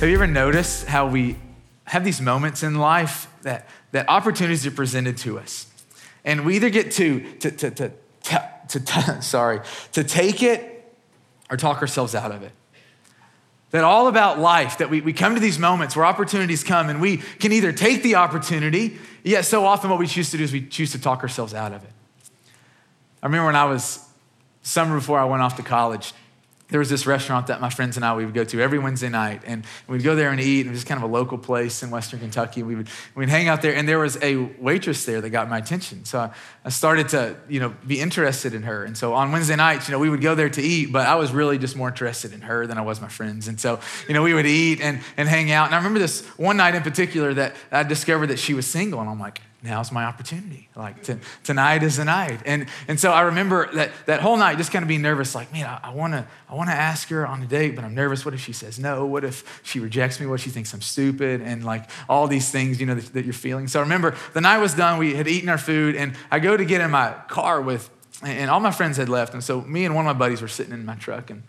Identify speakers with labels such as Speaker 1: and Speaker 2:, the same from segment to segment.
Speaker 1: Have you ever noticed how we have these moments in life that, that opportunities are presented to us? And we either get to, to, to, to, to, to sorry, to take it or talk ourselves out of it. That all about life, that we, we come to these moments where opportunities come and we can either take the opportunity, yet so often what we choose to do is we choose to talk ourselves out of it. I remember when I was, summer before I went off to college, there was this restaurant that my friends and I we would go to every Wednesday night, and we'd go there and eat. And it was kind of a local place in Western Kentucky. We would we'd hang out there, and there was a waitress there that got my attention. So I, I started to you know be interested in her. And so on Wednesday nights, you know, we would go there to eat, but I was really just more interested in her than I was my friends. And so you know, we would eat and and hang out. And I remember this one night in particular that I discovered that she was single, and I'm like, now's my opportunity. Like t- tonight is the night. And, and so I remember that, that whole night just kind of being nervous, like, man, I, I wanna, I wanna ask her on a date, but I'm nervous. What if she says no? What if she rejects me? What if she thinks I'm stupid? And like all these things, you know, that, that you're feeling. So I remember the night was done, we had eaten our food, and I go to get in my car with, and all my friends had left. And so me and one of my buddies were sitting in my truck and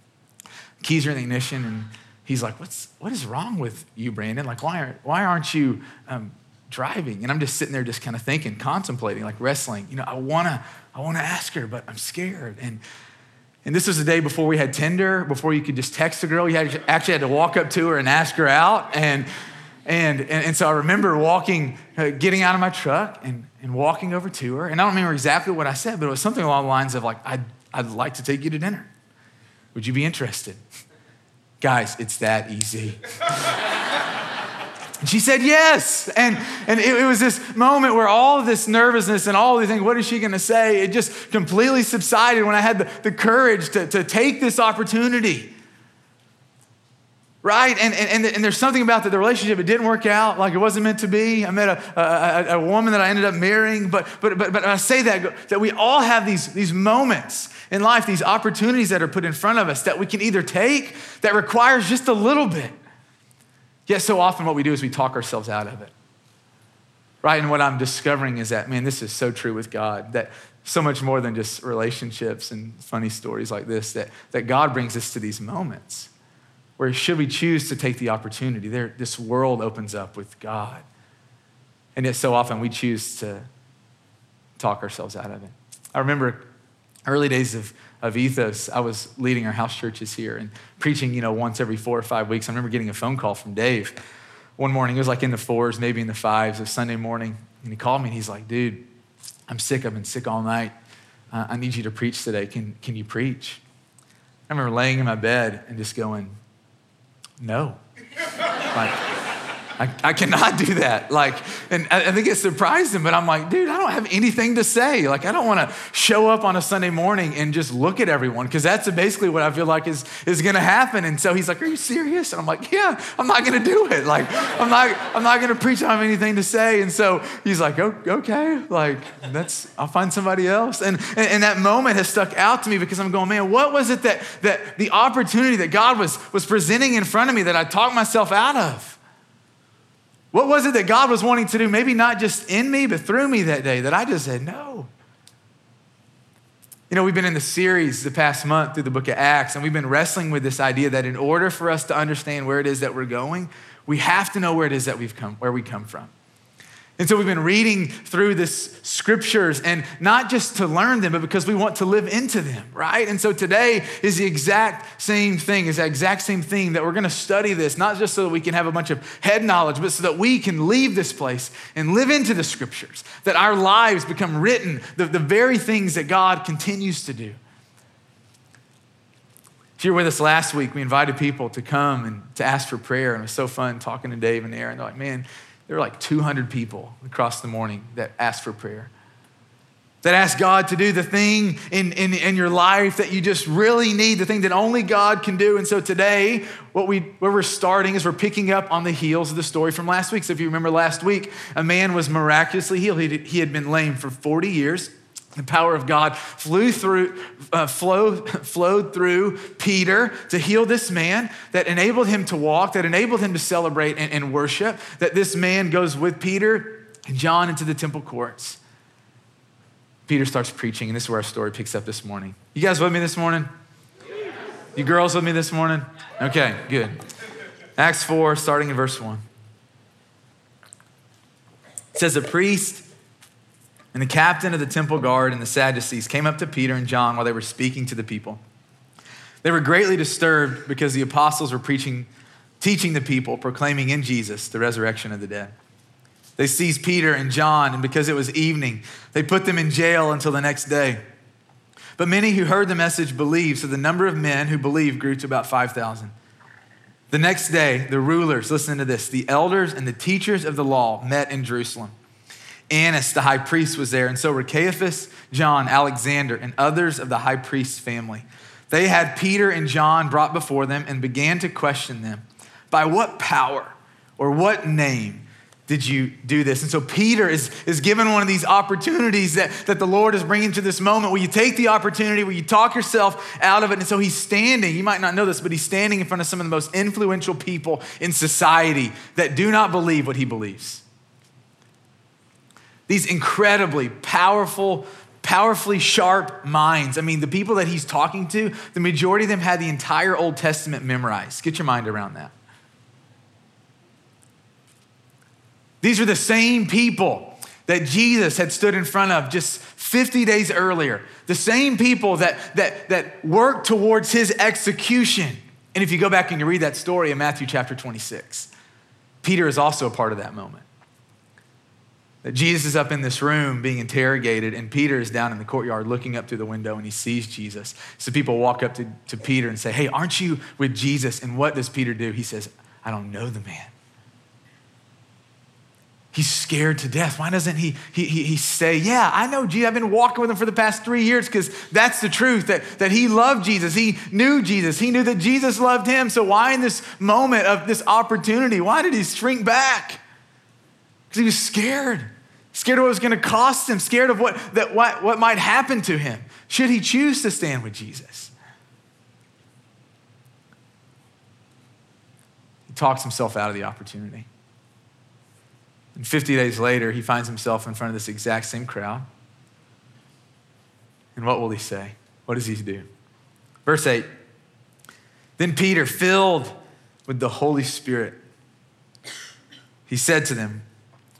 Speaker 1: keys are in the ignition and he's like, What's, what is wrong with you, Brandon? Like, why aren't, why aren't you um, driving and I'm just sitting there just kind of thinking, contemplating, like wrestling. You know, I wanna, I wanna ask her, but I'm scared. And and this was the day before we had Tinder, before you could just text a girl. You had, actually had to walk up to her and ask her out. And and, and, and so I remember walking, uh, getting out of my truck and, and walking over to her. And I don't remember exactly what I said, but it was something along the lines of like, I'd, I'd like to take you to dinner. Would you be interested? Guys, it's that easy. And she said yes. And, and it, it, was this moment where all of this nervousness and all of these things, what is she going to say? It just completely subsided when I had the, the courage to, to take this opportunity. Right? And, and, and, there's something about that the relationship, it didn't work out like it wasn't meant to be. I met a, a, a woman that I ended up marrying. But, but, but, but I say that, that we all have these, these moments in life, these opportunities that are put in front of us that we can either take that requires just a little bit Yet so often what we do is we talk ourselves out of it. Right? And what I'm discovering is that, man, this is so true with God, that so much more than just relationships and funny stories like this, that, that God brings us to these moments where should we choose to take the opportunity, there, this world opens up with God. And yet so often we choose to talk ourselves out of it. I remember early days of of ethos, I was leading our house churches here and preaching, you know, once every four or five weeks. I remember getting a phone call from Dave one morning. It was like in the fours, maybe in the fives, of Sunday morning. And he called me and he's like, dude, I'm sick. I've been sick all night. Uh, I need you to preach today. Can, can you preach? I remember laying in my bed and just going, no. like, I, I cannot do that. Like, and I, I think it surprised him, but I'm like, dude, I don't have anything to say. Like, I don't want to show up on a Sunday morning and just look at everyone because that's basically what I feel like is, is going to happen. And so he's like, are you serious? And I'm like, yeah, I'm not going to do it. Like, I'm not, I'm not going to preach. I don't have anything to say. And so he's like, okay, like that's, I'll find somebody else. And, and, and that moment has stuck out to me because I'm going, man, what was it that, that the opportunity that God was, was presenting in front of me that I talked myself out of? What was it that God was wanting to do? Maybe not just in me, but through me that day that I just said no. You know, we've been in the series the past month through the book of Acts, and we've been wrestling with this idea that in order for us to understand where it is that we're going, we have to know where it is that we've come, where we come from. And so we've been reading through this scriptures and not just to learn them, but because we want to live into them, right? And so today is the exact same thing, is the exact same thing that we're going to study this, not just so that we can have a bunch of head knowledge, but so that we can leave this place and live into the scriptures, that our lives become written, the, the very things that God continues to do. If you were with us last week, we invited people to come and to ask for prayer, and it was so fun talking to Dave and Aaron. They're like, man, there were like 200 people across the morning that asked for prayer. That asked God to do the thing in, in, in your life that you just really need, the thing that only God can do. And so today, what, we, where we're starting is we're picking up on the heels of the story from last week. So if you remember last week, a man was miraculously healed. He, he had been lame for 40 years. The power of God flew through, uh, flowed, flowed through Peter to heal this man, that enabled him to walk, that enabled him to celebrate and, and worship. That this man goes with Peter and John into the temple courts. Peter starts preaching, and this is where our story picks up this morning. You guys with me this morning? You girls with me this morning? Okay, good. Acts 4, starting in verse 1. It says, A priest and the captain of the temple guard and the Sadducees came up to Peter and John while they were speaking to the people. They were greatly disturbed because the apostles were preaching, teaching the people, proclaiming in Jesus the resurrection of the dead. They seized Peter and John, and because it was evening, they put them in jail until the next day. But many who heard the message believed, so the number of men who believed grew to about 5,000. The next day, the rulers, listen to this, the elders and the teachers of the law met in Jerusalem. Annas, the high priest, was there, and so were Caiaphas, John, Alexander, and others of the high priest's family. They had Peter and John brought before them and began to question them By what power or what name did you do this? And so Peter is, is given one of these opportunities that, that the Lord is bringing to this moment where you take the opportunity, where you talk yourself out of it. And so he's standing, you might not know this, but he's standing in front of some of the most influential people in society that do not believe what he believes. These incredibly powerful, powerfully sharp minds. I mean, the people that he's talking to, the majority of them had the entire Old Testament memorized. Get your mind around that. These are the same people that Jesus had stood in front of just 50 days earlier. The same people that, that, that worked towards his execution. And if you go back and you read that story in Matthew chapter 26, Peter is also a part of that moment. That Jesus is up in this room being interrogated, and Peter is down in the courtyard looking up through the window and he sees Jesus. So people walk up to, to Peter and say, Hey, aren't you with Jesus? And what does Peter do? He says, I don't know the man. He's scared to death. Why doesn't he, he, he, he say, Yeah, I know Jesus. I've been walking with him for the past three years because that's the truth that, that he loved Jesus. He knew Jesus. He knew that Jesus loved him. So, why in this moment of this opportunity, why did he shrink back? Because he was scared. Scared of what was going to cost him, scared of what, that what, what might happen to him should he choose to stand with Jesus. He talks himself out of the opportunity. And 50 days later, he finds himself in front of this exact same crowd. And what will he say? What does he do? Verse 8 Then Peter, filled with the Holy Spirit, he said to them,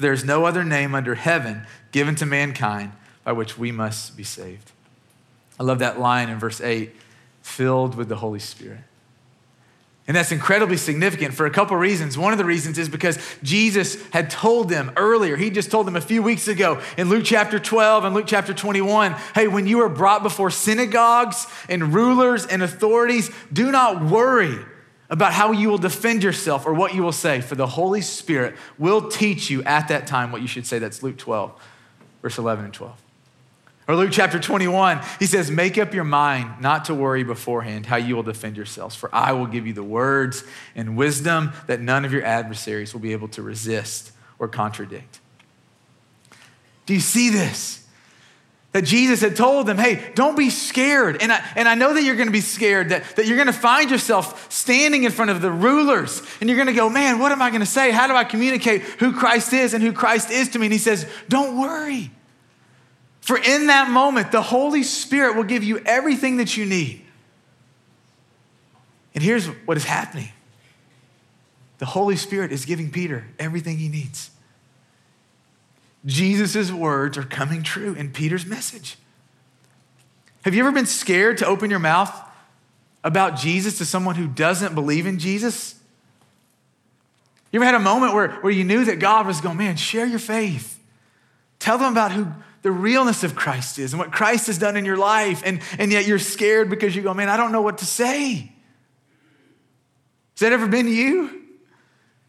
Speaker 1: for there is no other name under heaven given to mankind by which we must be saved. I love that line in verse 8 filled with the Holy Spirit. And that's incredibly significant for a couple reasons. One of the reasons is because Jesus had told them earlier, he just told them a few weeks ago in Luke chapter 12 and Luke chapter 21 hey, when you are brought before synagogues and rulers and authorities, do not worry about how you will defend yourself or what you will say, for the Holy Spirit will teach you at that time what you should say. That's Luke 12, verse 11 and 12. Or Luke chapter 21, he says, Make up your mind not to worry beforehand how you will defend yourselves, for I will give you the words and wisdom that none of your adversaries will be able to resist or contradict. Do you see this? That Jesus had told them, hey, don't be scared. And I, and I know that you're gonna be scared, that, that you're gonna find yourself standing in front of the rulers and you're gonna go, man, what am I gonna say? How do I communicate who Christ is and who Christ is to me? And he says, don't worry. For in that moment, the Holy Spirit will give you everything that you need. And here's what is happening the Holy Spirit is giving Peter everything he needs. Jesus' words are coming true in Peter's message. Have you ever been scared to open your mouth about Jesus to someone who doesn't believe in Jesus? You ever had a moment where, where you knew that God was going, man, share your faith? Tell them about who, the realness of Christ is and what Christ has done in your life, and, and yet you're scared because you go, man, I don't know what to say. Has that ever been you?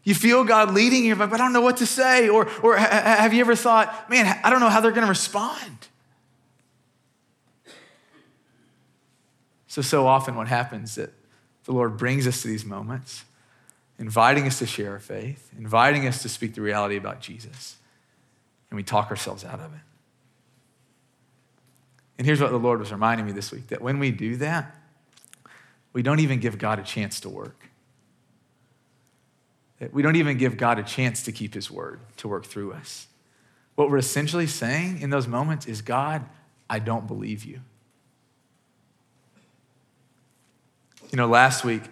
Speaker 1: You feel God leading you, but I don't know what to say. Or, or have you ever thought, man, I don't know how they're going to respond? So, so often what happens is that the Lord brings us to these moments inviting us to share our faith, inviting us to speak the reality about Jesus, and we talk ourselves out of it. And here's what the Lord was reminding me this week that when we do that, we don't even give God a chance to work. We don't even give God a chance to keep his word, to work through us. What we're essentially saying in those moments is God, I don't believe you. You know, last week,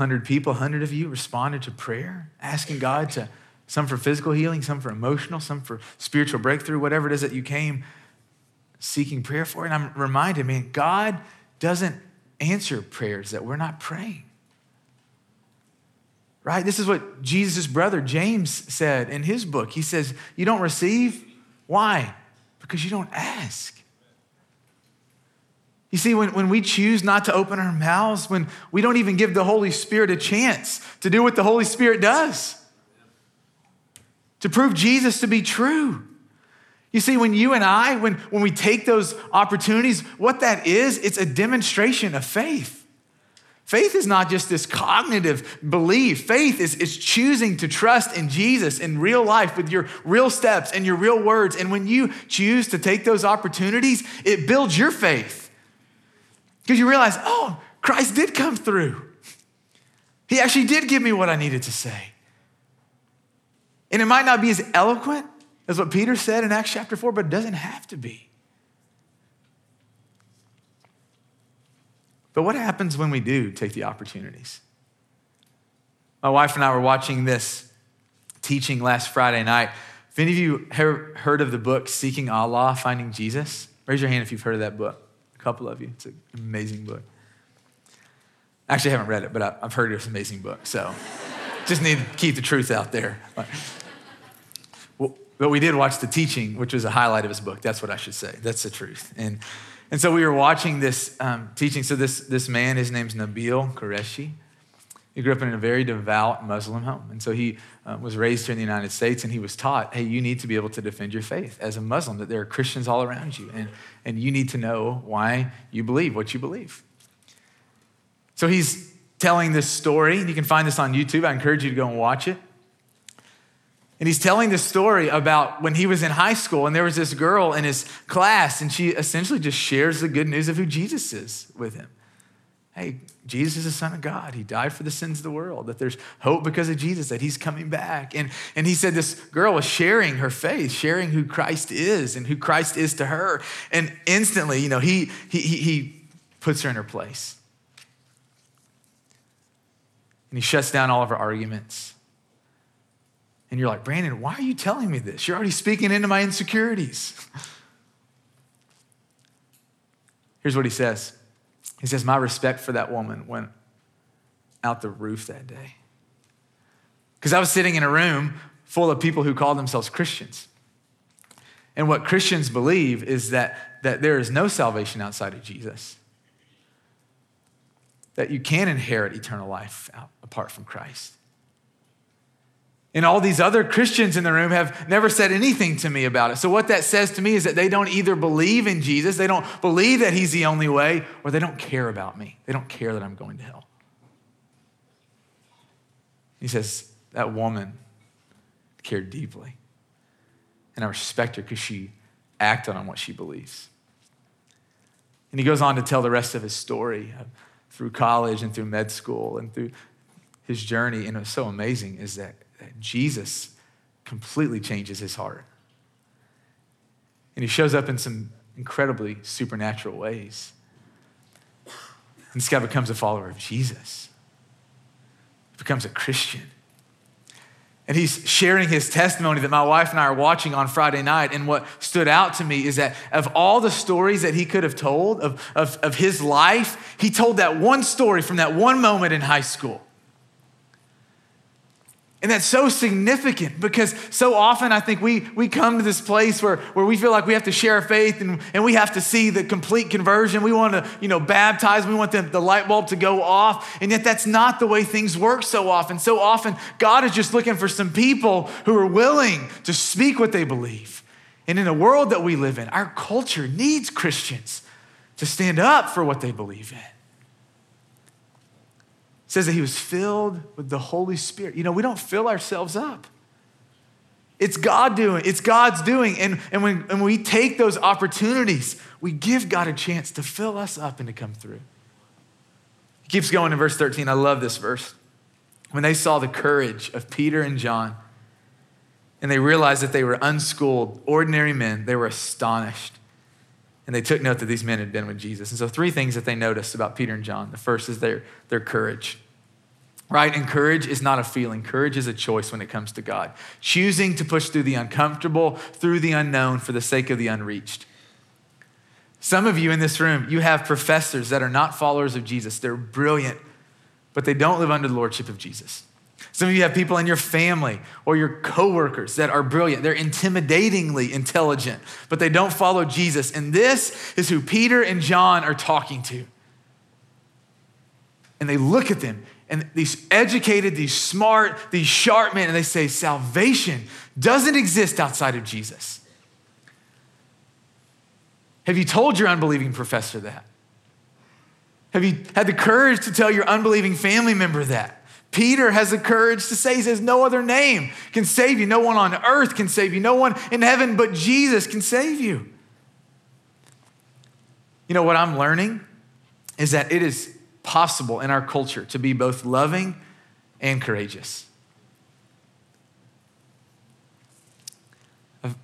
Speaker 1: 100 people, 100 of you responded to prayer, asking God to, some for physical healing, some for emotional, some for spiritual breakthrough, whatever it is that you came seeking prayer for. And I'm reminded, man, God doesn't answer prayers that we're not praying. Right? This is what Jesus' brother James said in his book. He says, You don't receive. Why? Because you don't ask. You see, when, when we choose not to open our mouths, when we don't even give the Holy Spirit a chance to do what the Holy Spirit does, to prove Jesus to be true. You see, when you and I, when, when we take those opportunities, what that is, it's a demonstration of faith. Faith is not just this cognitive belief. Faith is, is choosing to trust in Jesus in real life with your real steps and your real words. And when you choose to take those opportunities, it builds your faith. Because you realize, oh, Christ did come through. He actually did give me what I needed to say. And it might not be as eloquent as what Peter said in Acts chapter 4, but it doesn't have to be. But what happens when we do take the opportunities? My wife and I were watching this teaching last Friday night. If any of you have heard of the book Seeking Allah, Finding Jesus, raise your hand if you've heard of that book A couple of you. It's an amazing book. Actually, I haven't read it, but I've heard it's an amazing book. So just need to keep the truth out there. But we did watch the teaching, which was a highlight of his book. That's what I should say. That's the truth. And, and so we were watching this um, teaching. So this, this man, his name's Nabil Qureshi. He grew up in a very devout Muslim home. And so he uh, was raised here in the United States and he was taught hey, you need to be able to defend your faith as a Muslim, that there are Christians all around you. And, and you need to know why you believe what you believe. So he's telling this story. You can find this on YouTube. I encourage you to go and watch it. And he's telling this story about when he was in high school and there was this girl in his class, and she essentially just shares the good news of who Jesus is with him. Hey, Jesus is the Son of God. He died for the sins of the world, that there's hope because of Jesus, that He's coming back. And, and he said this girl was sharing her faith, sharing who Christ is and who Christ is to her. And instantly, you know, he, he, he puts her in her place. And he shuts down all of her arguments. And you're like, Brandon, why are you telling me this? You're already speaking into my insecurities. Here's what he says. He says, My respect for that woman went out the roof that day. Because I was sitting in a room full of people who call themselves Christians. And what Christians believe is that, that there is no salvation outside of Jesus, that you can inherit eternal life out, apart from Christ. And all these other Christians in the room have never said anything to me about it. So, what that says to me is that they don't either believe in Jesus, they don't believe that He's the only way, or they don't care about me. They don't care that I'm going to hell. He says, That woman cared deeply. And I respect her because she acted on what she believes. And he goes on to tell the rest of his story uh, through college and through med school and through his journey. And what's so amazing is that Jesus completely changes his heart. And he shows up in some incredibly supernatural ways. And this guy becomes a follower of Jesus, he becomes a Christian. And he's sharing his testimony that my wife and I are watching on Friday night. And what stood out to me is that of all the stories that he could have told of, of, of his life, he told that one story from that one moment in high school. And that's so significant because so often I think we, we come to this place where, where we feel like we have to share faith and, and we have to see the complete conversion. We want to, you know, baptize. We want the, the light bulb to go off. And yet that's not the way things work so often. So often God is just looking for some people who are willing to speak what they believe. And in a world that we live in, our culture needs Christians to stand up for what they believe in. Says that he was filled with the Holy Spirit. You know, we don't fill ourselves up. It's God doing, it's God's doing. And, and when, when we take those opportunities, we give God a chance to fill us up and to come through. He keeps going in verse 13. I love this verse. When they saw the courage of Peter and John, and they realized that they were unschooled, ordinary men, they were astonished. And they took note that these men had been with Jesus. And so, three things that they noticed about Peter and John. The first is their, their courage, right? And courage is not a feeling, courage is a choice when it comes to God. Choosing to push through the uncomfortable, through the unknown for the sake of the unreached. Some of you in this room, you have professors that are not followers of Jesus. They're brilliant, but they don't live under the lordship of Jesus. Some of you have people in your family or your coworkers that are brilliant. They're intimidatingly intelligent, but they don't follow Jesus. And this is who Peter and John are talking to. And they look at them, and these educated, these smart, these sharp men, and they say, Salvation doesn't exist outside of Jesus. Have you told your unbelieving professor that? Have you had the courage to tell your unbelieving family member that? Peter has the courage to say, he says, No other name can save you. No one on earth can save you. No one in heaven but Jesus can save you. You know what I'm learning is that it is possible in our culture to be both loving and courageous. I've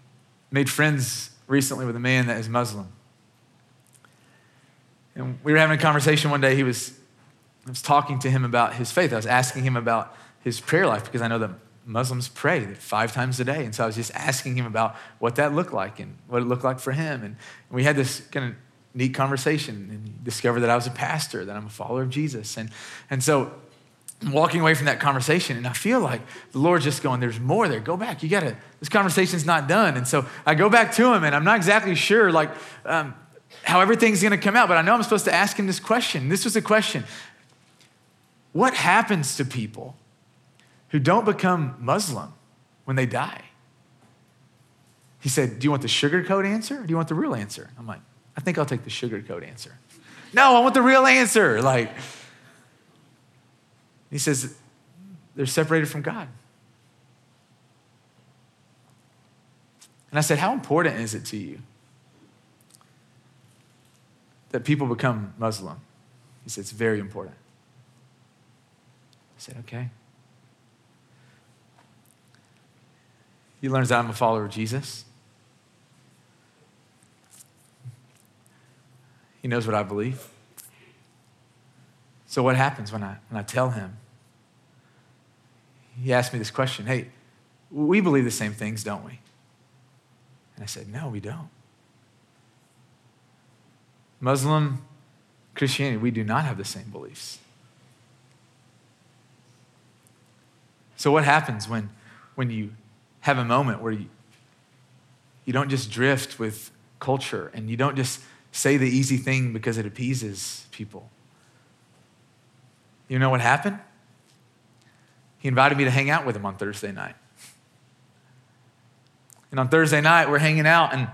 Speaker 1: made friends recently with a man that is Muslim. And we were having a conversation one day. He was I was talking to him about his faith. I was asking him about his prayer life because I know that Muslims pray five times a day. And so I was just asking him about what that looked like and what it looked like for him. And we had this kind of neat conversation and he discovered that I was a pastor, that I'm a follower of Jesus. And, and so I'm walking away from that conversation and I feel like the Lord's just going, there's more there. Go back. You got to, this conversation's not done. And so I go back to him and I'm not exactly sure like um, how everything's going to come out, but I know I'm supposed to ask him this question. This was a question. What happens to people who don't become Muslim when they die? He said, Do you want the sugarcoat answer or do you want the real answer? I'm like, I think I'll take the sugarcoat answer. no, I want the real answer. Like, he says, They're separated from God. And I said, How important is it to you that people become Muslim? He said, It's very important. I said, okay. He learns that I'm a follower of Jesus. He knows what I believe. So, what happens when I, when I tell him? He asked me this question Hey, we believe the same things, don't we? And I said, No, we don't. Muslim Christianity, we do not have the same beliefs. So, what happens when, when you have a moment where you, you don't just drift with culture and you don't just say the easy thing because it appeases people? You know what happened? He invited me to hang out with him on Thursday night. And on Thursday night, we're hanging out, and,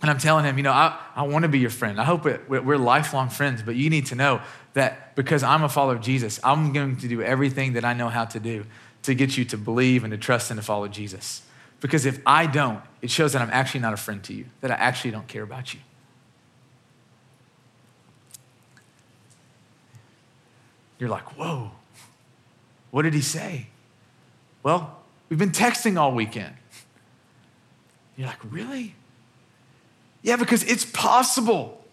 Speaker 1: and I'm telling him, you know, I, I want to be your friend. I hope it, we're lifelong friends, but you need to know that because I'm a follower of Jesus, I'm going to do everything that I know how to do to get you to believe and to trust and to follow Jesus. Because if I don't, it shows that I'm actually not a friend to you, that I actually don't care about you. You're like, whoa, what did he say? Well, we've been texting all weekend. You're like, really? Yeah, because it's possible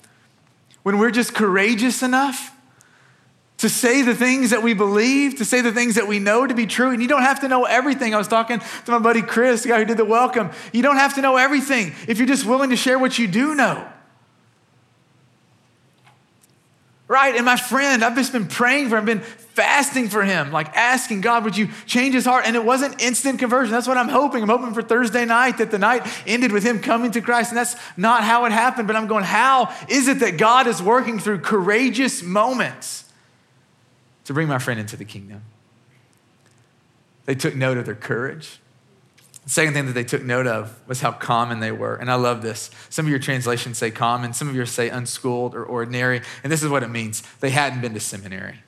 Speaker 1: when we're just courageous enough to say the things that we believe, to say the things that we know to be true. And you don't have to know everything. I was talking to my buddy Chris, the guy who did the welcome. You don't have to know everything if you're just willing to share what you do know. Right? And my friend, I've just been praying for him, been fasting for him, like asking God, would you change his heart? And it wasn't instant conversion. That's what I'm hoping. I'm hoping for Thursday night that the night ended with him coming to Christ. And that's not how it happened. But I'm going, how is it that God is working through courageous moments? To bring my friend into the kingdom. They took note of their courage. The second thing that they took note of was how common they were. And I love this. Some of your translations say common, some of yours say unschooled or ordinary. And this is what it means they hadn't been to seminary.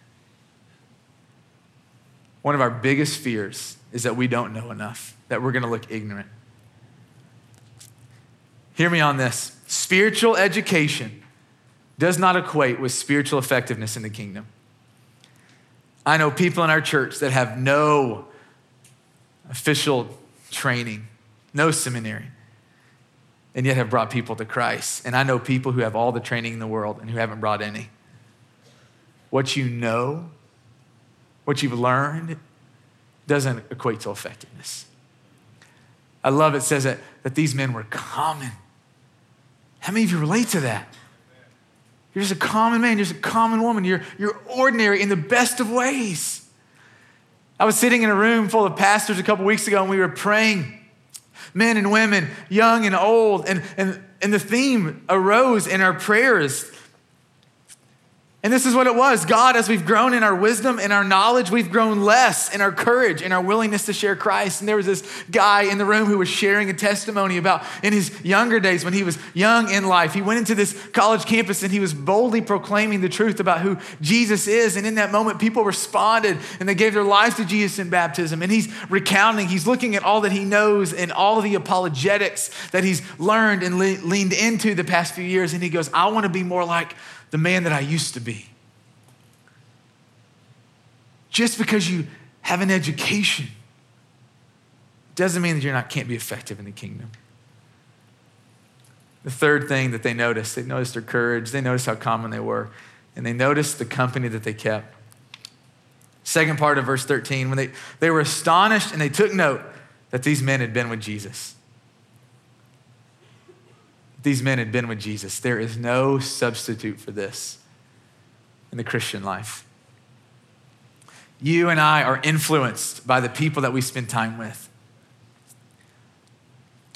Speaker 1: one of our biggest fears is that we don't know enough, that we're going to look ignorant. Hear me on this spiritual education does not equate with spiritual effectiveness in the kingdom. I know people in our church that have no official training, no seminary, and yet have brought people to Christ. And I know people who have all the training in the world and who haven't brought any. What you know, what you've learned, doesn't equate to effectiveness. I love it says that, that these men were common. How many of you relate to that? You're just a common man, you're just a common woman, you're, you're ordinary in the best of ways. I was sitting in a room full of pastors a couple weeks ago and we were praying, men and women, young and old, and, and, and the theme arose in our prayers and this is what it was God, as we've grown in our wisdom and our knowledge, we've grown less in our courage and our willingness to share Christ. And there was this guy in the room who was sharing a testimony about in his younger days when he was young in life. He went into this college campus and he was boldly proclaiming the truth about who Jesus is. And in that moment, people responded and they gave their lives to Jesus in baptism. And he's recounting, he's looking at all that he knows and all the apologetics that he's learned and le- leaned into the past few years. And he goes, I want to be more like the man that I used to be. Just because you have an education doesn't mean that you not can't be effective in the kingdom. The third thing that they noticed, they noticed their courage, they noticed how common they were, and they noticed the company that they kept. Second part of verse 13, when they, they were astonished and they took note that these men had been with Jesus. These men had been with Jesus. There is no substitute for this in the Christian life. You and I are influenced by the people that we spend time with.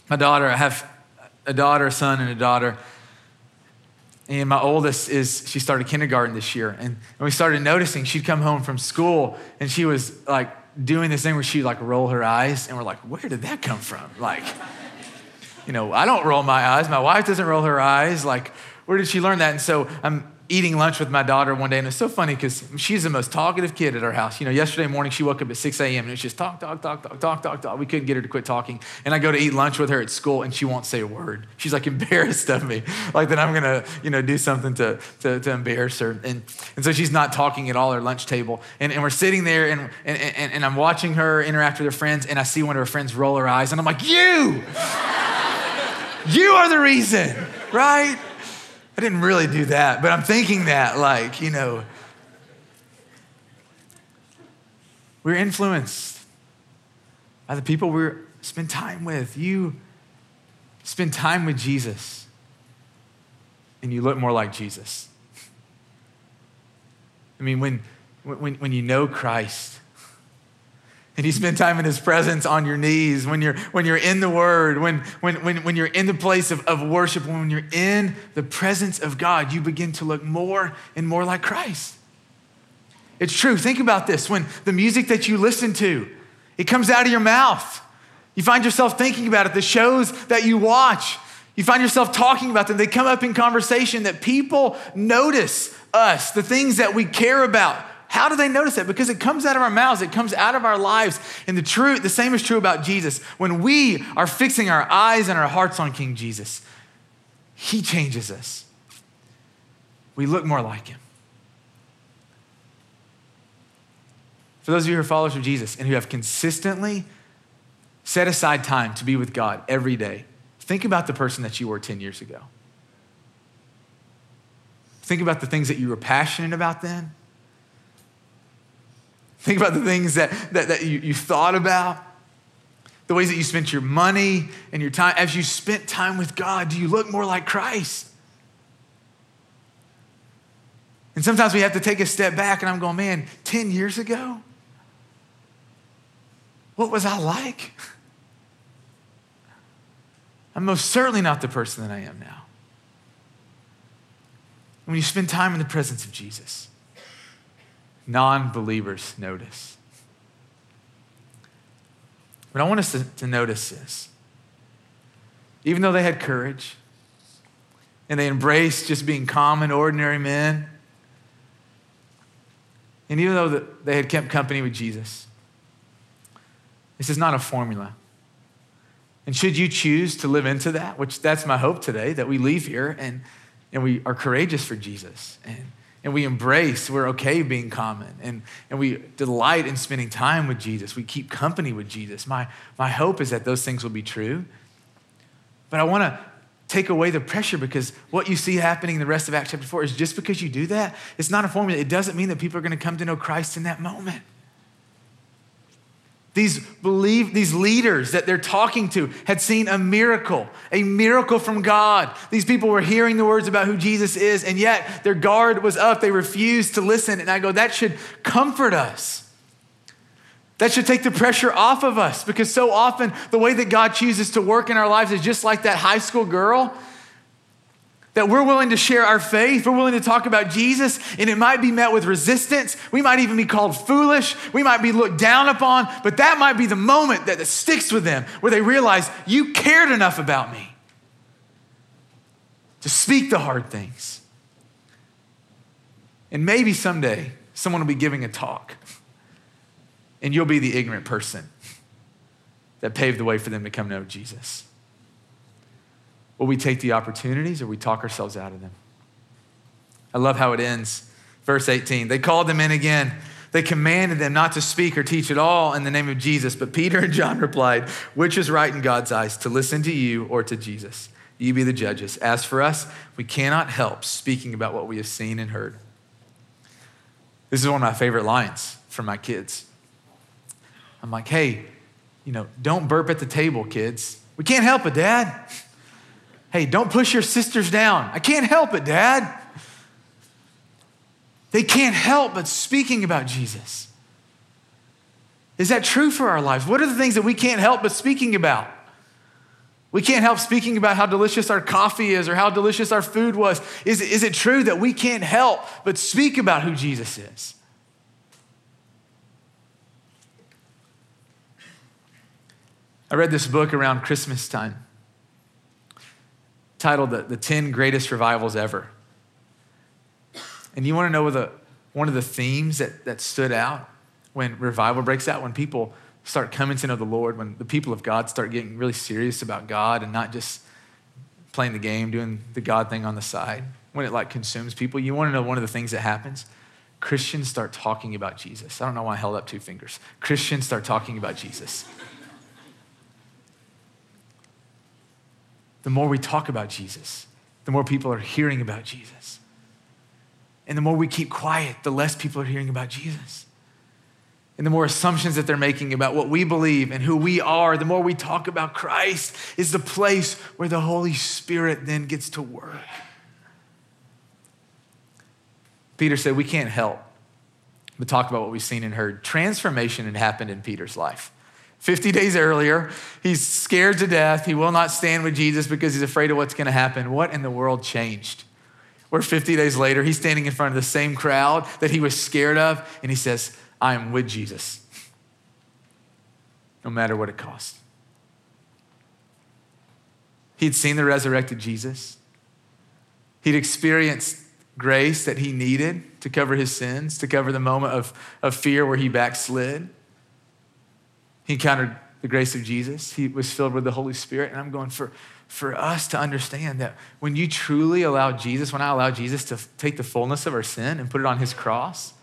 Speaker 1: My daughter, I have a daughter, a son, and a daughter. And my oldest is, she started kindergarten this year. And, and we started noticing she'd come home from school and she was like doing this thing where she'd like roll her eyes. And we're like, where did that come from? Like, you know, I don't roll my eyes. My wife doesn't roll her eyes. Like, where did she learn that? And so I'm eating lunch with my daughter one day, and it's so funny because she's the most talkative kid at our house. You know, yesterday morning she woke up at 6 a.m. and it was just talk, talk, talk, talk, talk, talk, talk. We couldn't get her to quit talking. And I go to eat lunch with her at school, and she won't say a word. She's like embarrassed of me, like that I'm gonna, you know, do something to, to, to embarrass her. And, and so she's not talking at all at our lunch table. And, and we're sitting there, and, and, and, and I'm watching her interact with her friends, and I see one of her friends roll her eyes, and I'm like, you! You are the reason, right? I didn't really do that, but I'm thinking that, like, you know, we're influenced by the people we spend time with. You spend time with Jesus, and you look more like Jesus. I mean, when, when, when you know Christ, and you spend time in his presence on your knees when you're when you're in the word when when when, when you're in the place of, of worship when you're in the presence of god you begin to look more and more like christ. It's true. Think about this. When the music that you listen to it comes out of your mouth. You find yourself thinking about it. The shows that you watch you find yourself talking about them. They come up in conversation that people notice us the things that we care about how do they notice that? Because it comes out of our mouths, it comes out of our lives. And the truth, the same is true about Jesus. When we are fixing our eyes and our hearts on King Jesus, he changes us. We look more like him. For those of you who are followers of Jesus and who have consistently set aside time to be with God every day, think about the person that you were 10 years ago. Think about the things that you were passionate about then Think about the things that, that, that you, you thought about, the ways that you spent your money and your time. As you spent time with God, do you look more like Christ? And sometimes we have to take a step back, and I'm going, man, 10 years ago, what was I like? I'm most certainly not the person that I am now. When you spend time in the presence of Jesus, non believers notice. But I want us to, to notice this. Even though they had courage and they embraced just being common, ordinary men, and even though they had kept company with Jesus, This is not a formula. And should you choose to live into that, which that's my hope today, that we leave here and, and we are courageous for Jesus and, and we embrace, we're okay being common and, and we delight in spending time with Jesus. We keep company with Jesus. My, my hope is that those things will be true. But I want to take away the pressure because what you see happening in the rest of Acts chapter 4 is just because you do that, it's not a formula. It doesn't mean that people are going to come to know Christ in that moment. These believe these leaders that they're talking to had seen a miracle, a miracle from God. These people were hearing the words about who Jesus is, and yet their guard was up. They refused to listen. And I go, that should comfort us. That should take the pressure off of us because so often the way that God chooses to work in our lives is just like that high school girl. That we're willing to share our faith, we're willing to talk about Jesus, and it might be met with resistance. We might even be called foolish. We might be looked down upon, but that might be the moment that, sticks with them where they realize you cared enough about me to speak the hard things. And maybe someday someone will be giving a talk and you'll be the ignorant person that paved the way for them to come know Jesus. Will we take the opportunities or we talk ourselves out of them? I love how it ends. Verse 18 They called them in again. They commanded them not to speak or teach at all in the name of Jesus. But Peter and John replied, Which is right in God's eyes, to listen to you or to Jesus? You be the judges. As for us, we cannot help speaking about what we have seen and heard. This is one of my favorite lines from my kids. I'm like, hey, you know, don't burp at the table, kids. We can't help it, Dad. Hey, don't push your sisters down. I can't help it, Dad. They can't help but speaking about Jesus. Is that true for our lives? What are the things that we can't help but speaking about? We can't help speaking about how delicious our coffee is or how delicious our food was. Is, is it true that we can't help but speak about who Jesus is? I read this book around Christmas time titled The, the 10 Greatest Revivals Ever. And you want to know the, one of the themes that, that stood out when revival breaks out, when people start coming to know the Lord, when the people of God start getting really serious about God and not just playing the game, doing the God thing on the side, when it like consumes people, you want to know one of the things that happens? Christians start talking about Jesus. I don't know why I held up two fingers. Christians start talking about Jesus. The more we talk about Jesus, the more people are hearing about Jesus. And the more we keep quiet, the less people are hearing about Jesus. And the more assumptions that they're making about what we believe and who we are, the more we talk about Christ is the place where the Holy Spirit then gets to work. Peter said, We can't help but talk about what we've seen and heard. Transformation had happened in Peter's life. 50 days earlier, he's scared to death. He will not stand with Jesus because he's afraid of what's going to happen. What in the world changed? Where 50 days later, he's standing in front of the same crowd that he was scared of, and he says, I am with Jesus, no matter what it costs. He'd seen the resurrected Jesus, he'd experienced grace that he needed to cover his sins, to cover the moment of, of fear where he backslid. He encountered the grace of Jesus. He was filled with the Holy Spirit. And I'm going for, for us to understand that when you truly allow Jesus, when I allow Jesus to take the fullness of our sin and put it on his cross,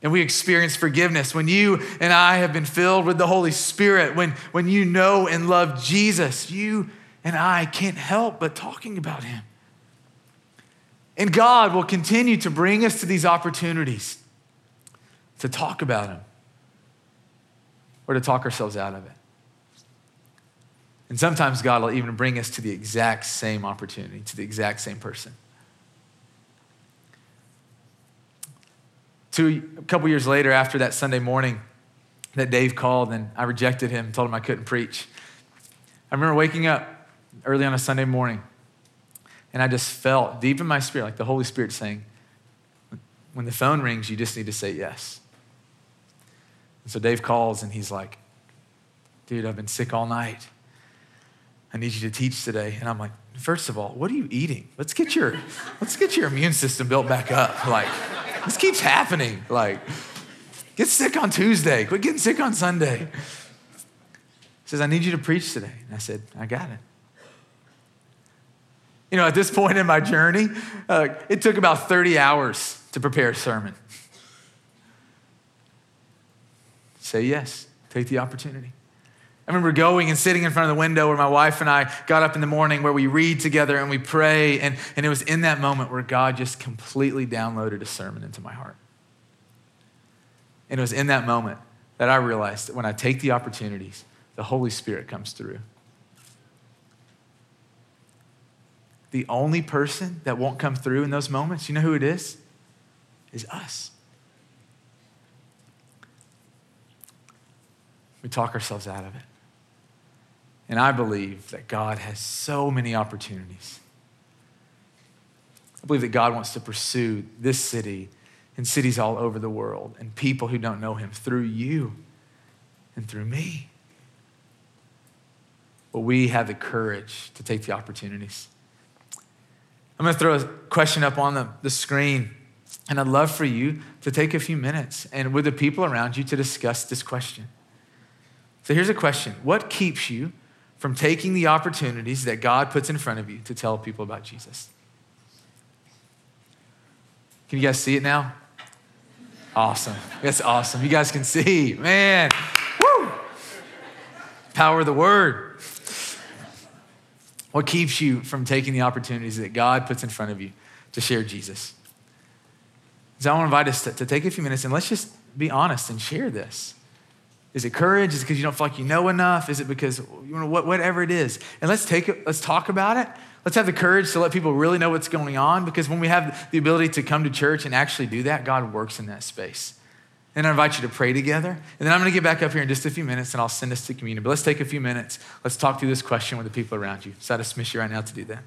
Speaker 1: and we experience forgiveness, when you and I have been filled with the Holy Spirit, when, when you know and love Jesus, you and I can't help but talking about him. And God will continue to bring us to these opportunities to talk about him or to talk ourselves out of it. And sometimes God will even bring us to the exact same opportunity, to the exact same person. Two, a couple years later, after that Sunday morning that Dave called and I rejected him, told him I couldn't preach, I remember waking up early on a Sunday morning and I just felt deep in my spirit, like the Holy Spirit saying, when the phone rings, you just need to say yes. And so Dave calls and he's like, dude, I've been sick all night. I need you to teach today. And I'm like, first of all, what are you eating? Let's get your, let's get your immune system built back up. Like, this keeps happening. Like, Get sick on Tuesday. Quit getting sick on Sunday. He says, I need you to preach today. And I said, I got it. You know, at this point in my journey, uh, it took about 30 hours to prepare a sermon. Say yes, take the opportunity. I remember going and sitting in front of the window where my wife and I got up in the morning where we read together and we pray. And, and it was in that moment where God just completely downloaded a sermon into my heart. And it was in that moment that I realized that when I take the opportunities, the Holy Spirit comes through. The only person that won't come through in those moments, you know who it is? Is us. We talk ourselves out of it. And I believe that God has so many opportunities. I believe that God wants to pursue this city and cities all over the world and people who don't know Him through you and through me. But we have the courage to take the opportunities. I'm going to throw a question up on the, the screen, and I'd love for you to take a few minutes and with the people around you to discuss this question. So here's a question What keeps you from taking the opportunities that God puts in front of you to tell people about Jesus? Can you guys see it now? Awesome. That's awesome. You guys can see, man. Woo! Power of the word. What keeps you from taking the opportunities that God puts in front of you to share Jesus? So I want to invite us to, to take a few minutes and let's just be honest and share this. Is it courage? Is it because you don't feel like you know enough? Is it because you know whatever it is? And let's take it, let's talk about it. Let's have the courage to let people really know what's going on because when we have the ability to come to church and actually do that, God works in that space. And I invite you to pray together. And then I'm going to get back up here in just a few minutes and I'll send us to communion. But let's take a few minutes. Let's talk through this question with the people around you. So I dismiss you right now to do that.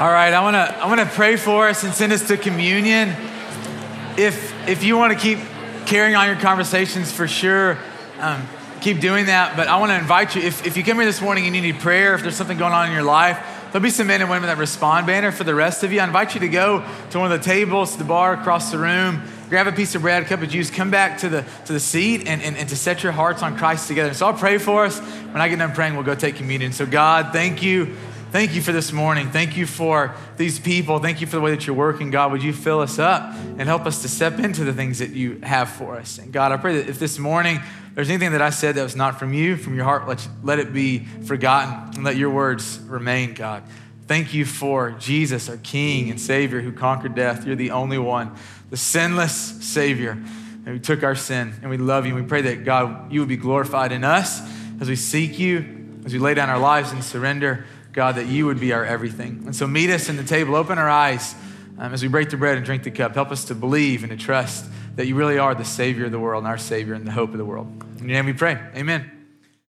Speaker 1: All right, I want to I want to pray for us and send us to communion. If if you want to keep carrying on your conversations, for sure, um, keep doing that. But I want to invite you. If if you come here this morning and you need prayer, if there's something going on in your life, there'll be some men and women that respond banner for the rest of you. I invite you to go to one of the tables, the bar across the room grab a piece of bread, a cup of juice, come back to the, to the seat and, and, and to set your hearts on Christ together. So I'll pray for us. When I get done praying, we'll go take communion. So, God, thank you. Thank you for this morning. Thank you for these people. Thank you for the way that you're working. God, would you fill us up and help us to step into the things that you have for us? And God, I pray that if this morning there's anything that I said that was not from you, from your heart, let, let it be forgotten and let your words remain, God. Thank you for Jesus, our King and Savior who conquered death. You're the only one the sinless Savior who took our sin. And we love you. And we pray that, God, you would be glorified in us as we seek you, as we lay down our lives and surrender, God, that you would be our everything. And so meet us in the table, open our eyes um, as we break the bread and drink the cup. Help us to believe and to trust that you really are the Savior of the world and our Savior and the hope of the world. In your name we pray. Amen.